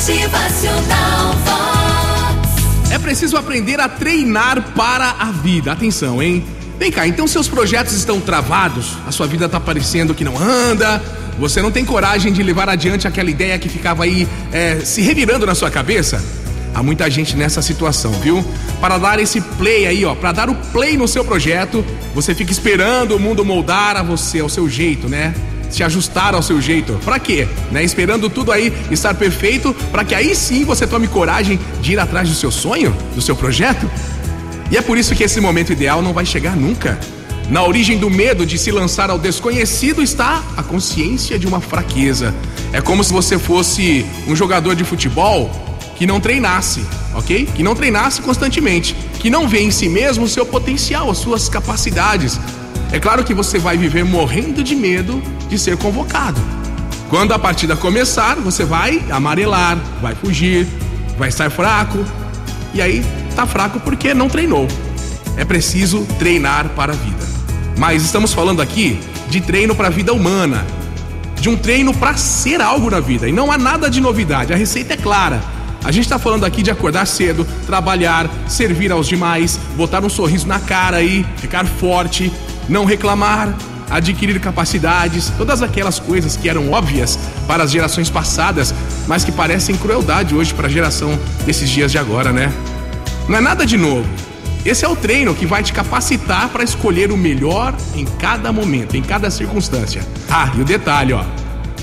Motivacional Vox. É preciso aprender a treinar para a vida. Atenção, hein? Vem cá, então seus projetos estão travados? A sua vida tá parecendo que não anda? Você não tem coragem de levar adiante aquela ideia que ficava aí é, se revirando na sua cabeça? Há muita gente nessa situação, viu? Para dar esse play aí, ó, para dar o play no seu projeto, você fica esperando o mundo moldar a você, ao seu jeito, né? Se ajustar ao seu jeito. Para quê? Né? Esperando tudo aí estar perfeito, para que aí sim você tome coragem de ir atrás do seu sonho, do seu projeto? E é por isso que esse momento ideal não vai chegar nunca. Na origem do medo de se lançar ao desconhecido está a consciência de uma fraqueza. É como se você fosse um jogador de futebol que não treinasse, ok? Que não treinasse constantemente, que não vê em si mesmo o seu potencial, as suas capacidades. É claro que você vai viver morrendo de medo de ser convocado. Quando a partida começar, você vai amarelar, vai fugir, vai estar fraco. E aí, tá fraco porque não treinou. É preciso treinar para a vida. Mas estamos falando aqui de treino para a vida humana, de um treino para ser algo na vida. E não há nada de novidade, a receita é clara a gente está falando aqui de acordar cedo, trabalhar, servir aos demais, botar um sorriso na cara aí, ficar forte, não reclamar, adquirir capacidades, todas aquelas coisas que eram óbvias para as gerações passadas, mas que parecem crueldade hoje para a geração desses dias de agora, né? Não é nada de novo. Esse é o treino que vai te capacitar para escolher o melhor em cada momento, em cada circunstância. Ah, e o detalhe, ó.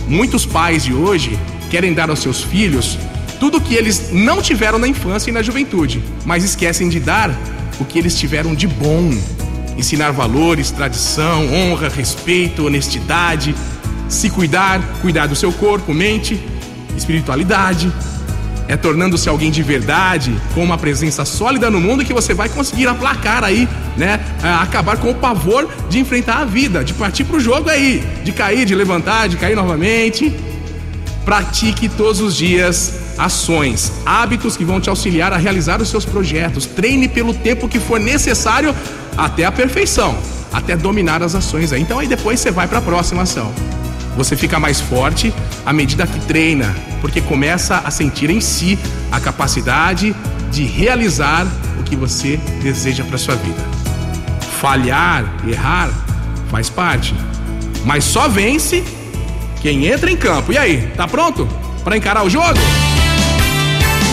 Muitos pais de hoje querem dar aos seus filhos tudo que eles não tiveram na infância e na juventude, mas esquecem de dar o que eles tiveram de bom. Ensinar valores, tradição, honra, respeito, honestidade, se cuidar, cuidar do seu corpo, mente, espiritualidade. É tornando-se alguém de verdade, com uma presença sólida no mundo que você vai conseguir aplacar aí, né? Acabar com o pavor de enfrentar a vida, de partir pro jogo aí, de cair, de levantar, de cair novamente. Pratique todos os dias ações, hábitos que vão te auxiliar a realizar os seus projetos. Treine pelo tempo que for necessário até a perfeição, até dominar as ações. Aí. Então aí depois você vai para a próxima ação. Você fica mais forte à medida que treina, porque começa a sentir em si a capacidade de realizar o que você deseja para sua vida. Falhar, errar, faz parte, mas só vence quem entra em campo. E aí, tá pronto para encarar o jogo?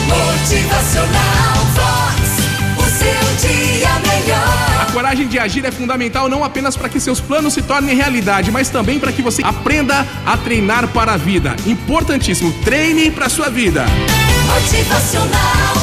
Motivacional Vox, o seu dia melhor. Coragem de agir é fundamental não apenas para que seus planos se tornem realidade, mas também para que você aprenda a treinar para a vida. Importantíssimo, treine para sua vida. Motivacional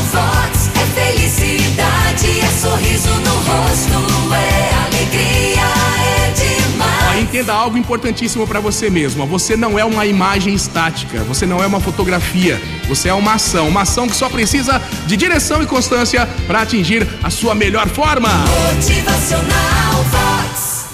Entenda algo importantíssimo para você mesmo. Você não é uma imagem estática, você não é uma fotografia, você é uma ação, uma ação que só precisa de direção e constância para atingir a sua melhor forma. Motivacional